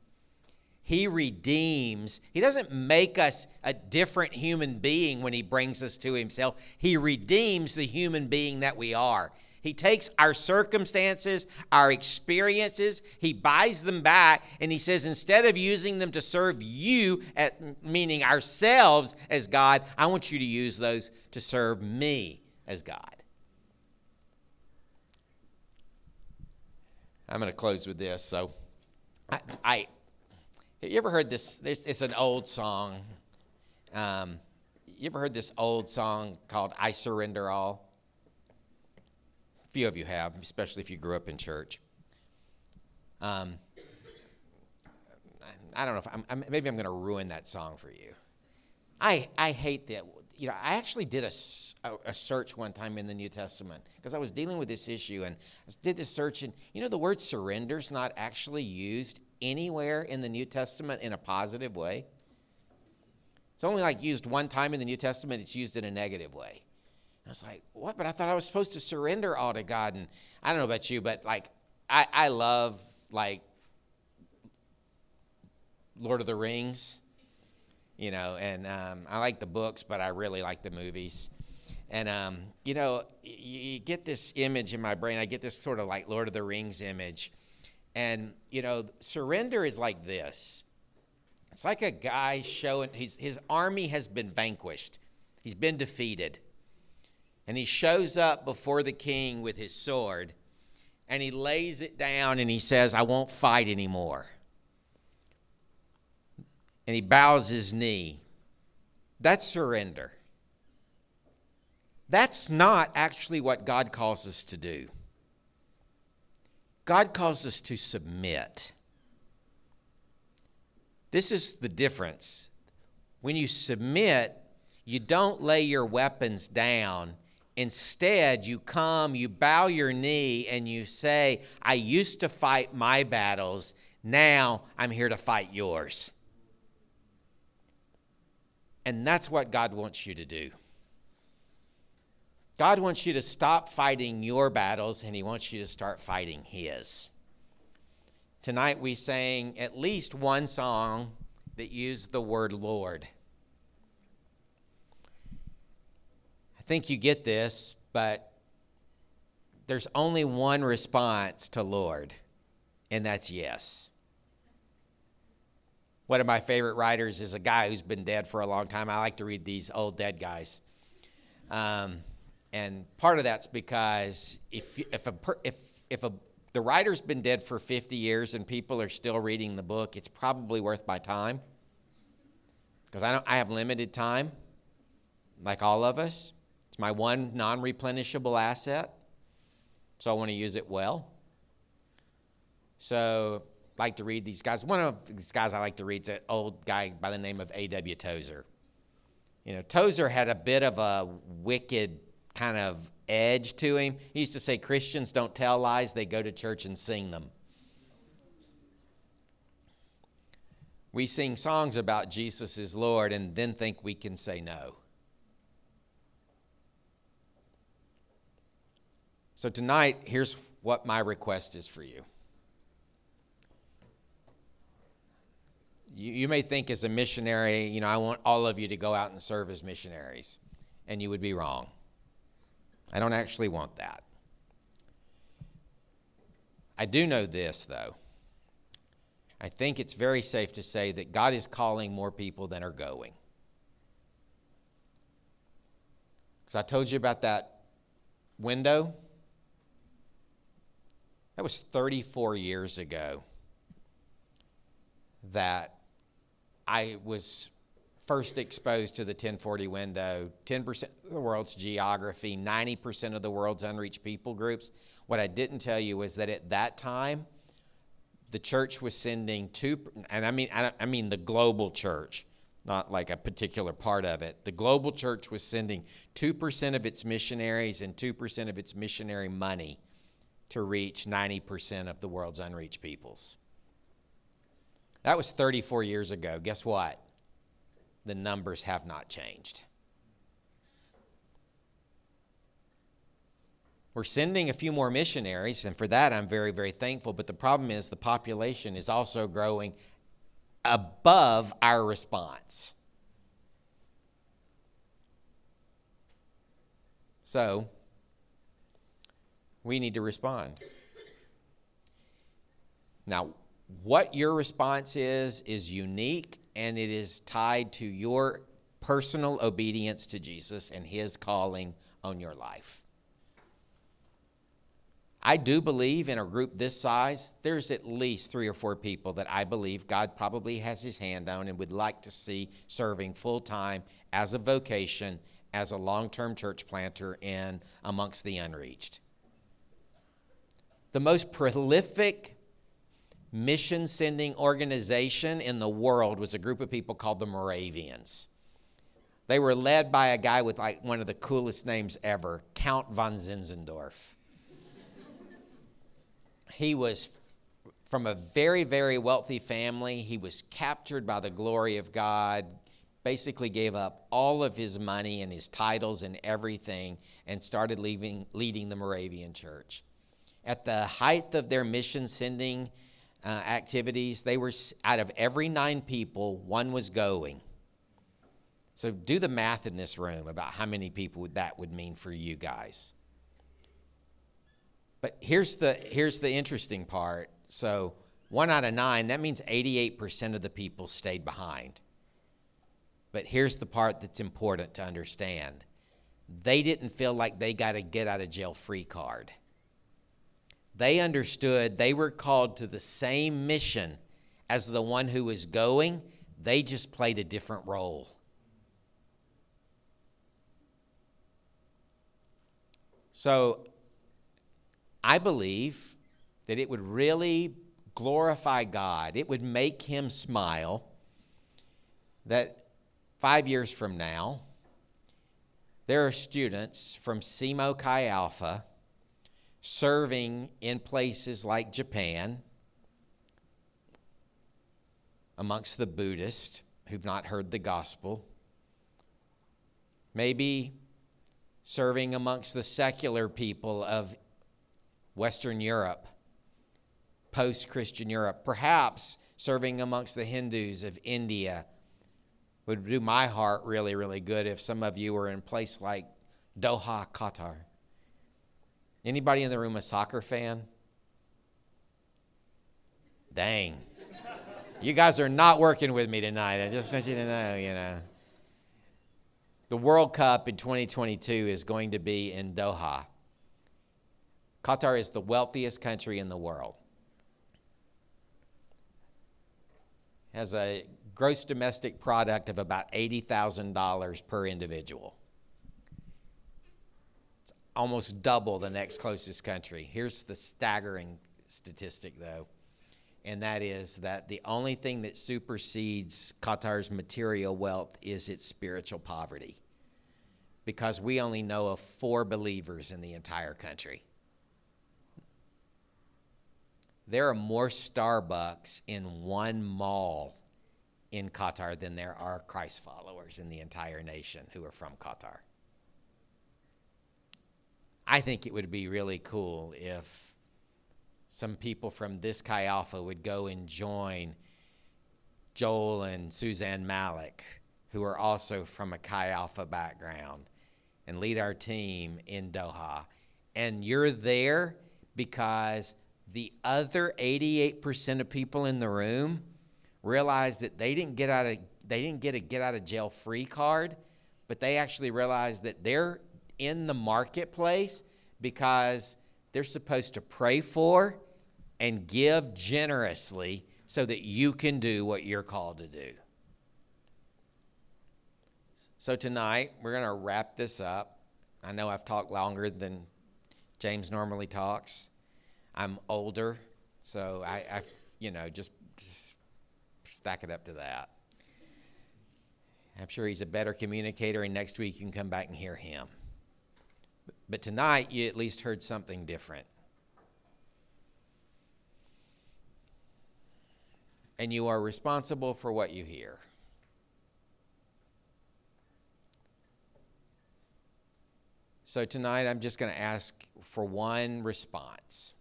Speaker 2: He redeems. He doesn't make us a different human being when He brings us to Himself. He redeems the human being that we are. He takes our circumstances, our experiences, he buys them back, and he says, instead of using them to serve you, at, meaning ourselves as God, I want you to use those to serve me as God. I'm going to close with this. So, I, I have you ever heard this? It's an old song. Um, you ever heard this old song called "I Surrender All"? A few of you have, especially if you grew up in church. Um, I don't know if I'm, I'm maybe I'm going to ruin that song for you. I I hate that you know, I actually did a, a, search one time in the New Testament because I was dealing with this issue and I did this search. And, you know, the word surrender is not actually used anywhere in the New Testament in a positive way. It's only like used one time in the New Testament, it's used in a negative way. And I was like, what? But I thought I was supposed to surrender all to God. And I don't know about you, but like, I, I love like Lord of the Rings you know, and um, I like the books, but I really like the movies. And, um, you know, you, you get this image in my brain. I get this sort of like Lord of the Rings image. And, you know, surrender is like this it's like a guy showing his, his army has been vanquished, he's been defeated. And he shows up before the king with his sword and he lays it down and he says, I won't fight anymore and he bows his knee. That's surrender. That's not actually what God calls us to do. God calls us to submit. This is the difference. When you submit, you don't lay your weapons down. Instead, you come, you bow your knee, and you say, I used to fight my battles. Now I'm here to fight yours. And that's what God wants you to do. God wants you to stop fighting your battles and He wants you to start fighting His. Tonight we sang at least one song that used the word Lord. I think you get this, but there's only one response to Lord, and that's yes. One of my favorite writers is a guy who's been dead for a long time. I like to read these old dead guys. Um, and part of that's because if, if, a, if, if a, the writer's been dead for 50 years and people are still reading the book, it's probably worth my time. Because I, I have limited time, like all of us. It's my one non replenishable asset. So I want to use it well. So like to read these guys. One of these guys I like to read is an old guy by the name of A.W. Tozer. You know, Tozer had a bit of a wicked kind of edge to him. He used to say Christians don't tell lies, they go to church and sing them. We sing songs about Jesus is Lord and then think we can say no. So tonight, here's what my request is for you. You, you may think as a missionary, you know, I want all of you to go out and serve as missionaries, and you would be wrong. I don't actually want that. I do know this, though. I think it's very safe to say that God is calling more people than are going. Because I told you about that window. That was 34 years ago that I was first exposed to the 1040 window. 10% of the world's geography 90% of the world's unreached people groups. What i didn't tell you was that at that time the church was sending two and i mean i mean the global church not like a particular part of it. The global church was sending 2% of its missionaries and 2% of its missionary money to reach 90% of the world's unreached peoples that was 34 years ago. Guess what? The numbers have not changed. We're sending a few more missionaries, and for that I'm very, very thankful. But the problem is the population is also growing above our response. So, we need to respond. Now, what your response is, is unique and it is tied to your personal obedience to Jesus and his calling on your life. I do believe in a group this size, there's at least three or four people that I believe God probably has his hand on and would like to see serving full time as a vocation, as a long term church planter in amongst the unreached. The most prolific mission sending organization in the world was a group of people called the Moravians. They were led by a guy with like one of the coolest names ever, Count von Zinzendorf he was from a very, very wealthy family. He was captured by the glory of God, basically gave up all of his money and his titles and everything, and started leaving, leading the Moravian church. At the height of their mission sending uh, activities, they were out of every nine people, one was going. So do the math in this room about how many people that would mean for you guys. But here's the here's the interesting part. So one out of nine, that means 88% of the people stayed behind. But here's the part that's important to understand. They didn't feel like they got a get out of jail free card. They understood they were called to the same mission as the one who was going, they just played a different role. So I believe that it would really glorify God, it would make Him smile that five years from now, there are students from SEMO Chi Alpha serving in places like Japan amongst the Buddhists who've not heard the gospel, maybe serving amongst the secular people of Western Europe, post Christian Europe, perhaps serving amongst the Hindus of India would do my heart really, really good if some of you were in a place like Doha, Qatar. Anybody in the room a soccer fan? Dang. You guys are not working with me tonight. I just want you to know, you know. The World Cup in 2022 is going to be in Doha. Qatar is the wealthiest country in the world. Has a gross domestic product of about $80,000 per individual. Almost double the next closest country. Here's the staggering statistic, though, and that is that the only thing that supersedes Qatar's material wealth is its spiritual poverty, because we only know of four believers in the entire country there are more Starbucks in one mall in Qatar than there are Christ followers in the entire nation who are from Qatar. I think it would be really cool if some people from this Chi Alpha would go and join Joel and Suzanne Malik, who are also from a Chi Alpha background, and lead our team in Doha. And you're there because the other 88% of people in the room realized that they didn't get out of they didn't get a get out of jail free card, but they actually realized that they're in the marketplace because they're supposed to pray for and give generously so that you can do what you're called to do. So tonight, we're going to wrap this up. I know I've talked longer than James normally talks. I'm older, so I, I you know, just, just stack it up to that. I'm sure he's a better communicator, and next week you can come back and hear him. But tonight, you at least heard something different. And you are responsible for what you hear. So tonight, I'm just going to ask for one response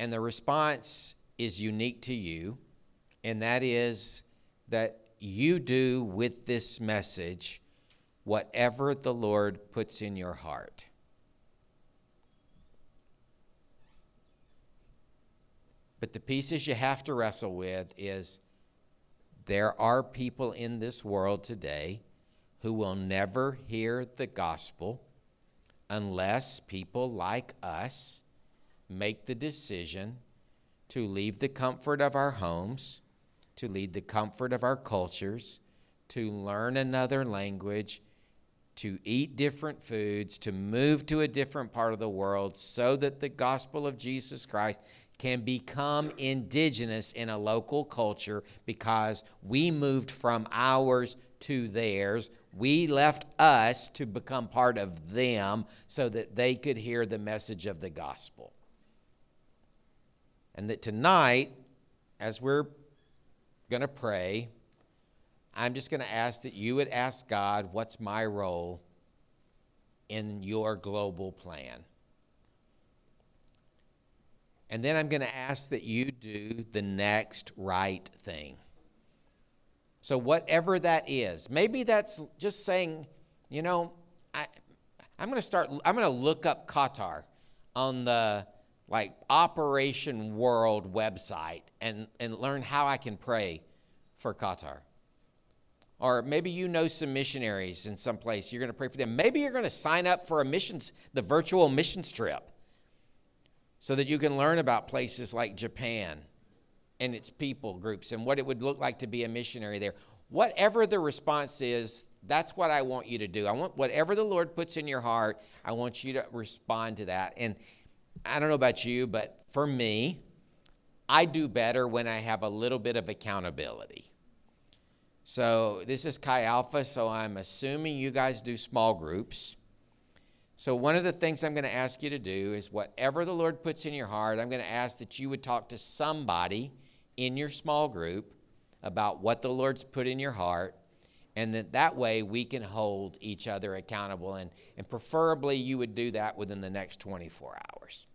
Speaker 2: and the response is unique to you, and that is that you do with this message whatever the Lord puts in your heart. But the pieces you have to wrestle with is there are people in this world today who will never hear the gospel unless people like us make the decision to leave the comfort of our homes, to leave the comfort of our cultures, to learn another language to eat different foods, to move to a different part of the world so that the gospel of Jesus Christ can become indigenous in a local culture because we moved from ours to theirs. We left us to become part of them so that they could hear the message of the gospel. And that tonight, as we're going to pray, I'm just going to ask that you would ask God, what's my role in your global plan? And then I'm going to ask that you do the next right thing. So, whatever that is, maybe that's just saying, you know, I, I'm going to start, I'm going to look up Qatar on the like Operation World website and, and learn how I can pray for Qatar. Or maybe you know some missionaries in some place, you're going to pray for them. Maybe you're going to sign up for a missions, the virtual missions trip so that you can learn about places like Japan and its people groups and what it would look like to be a missionary there. Whatever the response is, that's what I want you to do. I want whatever the Lord puts in your heart, I want you to respond to that. And I don't know about you, but for me, I do better when I have a little bit of accountability. So this is Chi Alpha, so I'm assuming you guys do small groups. So, one of the things I'm going to ask you to do is whatever the Lord puts in your heart, I'm going to ask that you would talk to somebody in your small group about what the Lord's put in your heart, and that that way we can hold each other accountable. And, and preferably, you would do that within the next 24 hours.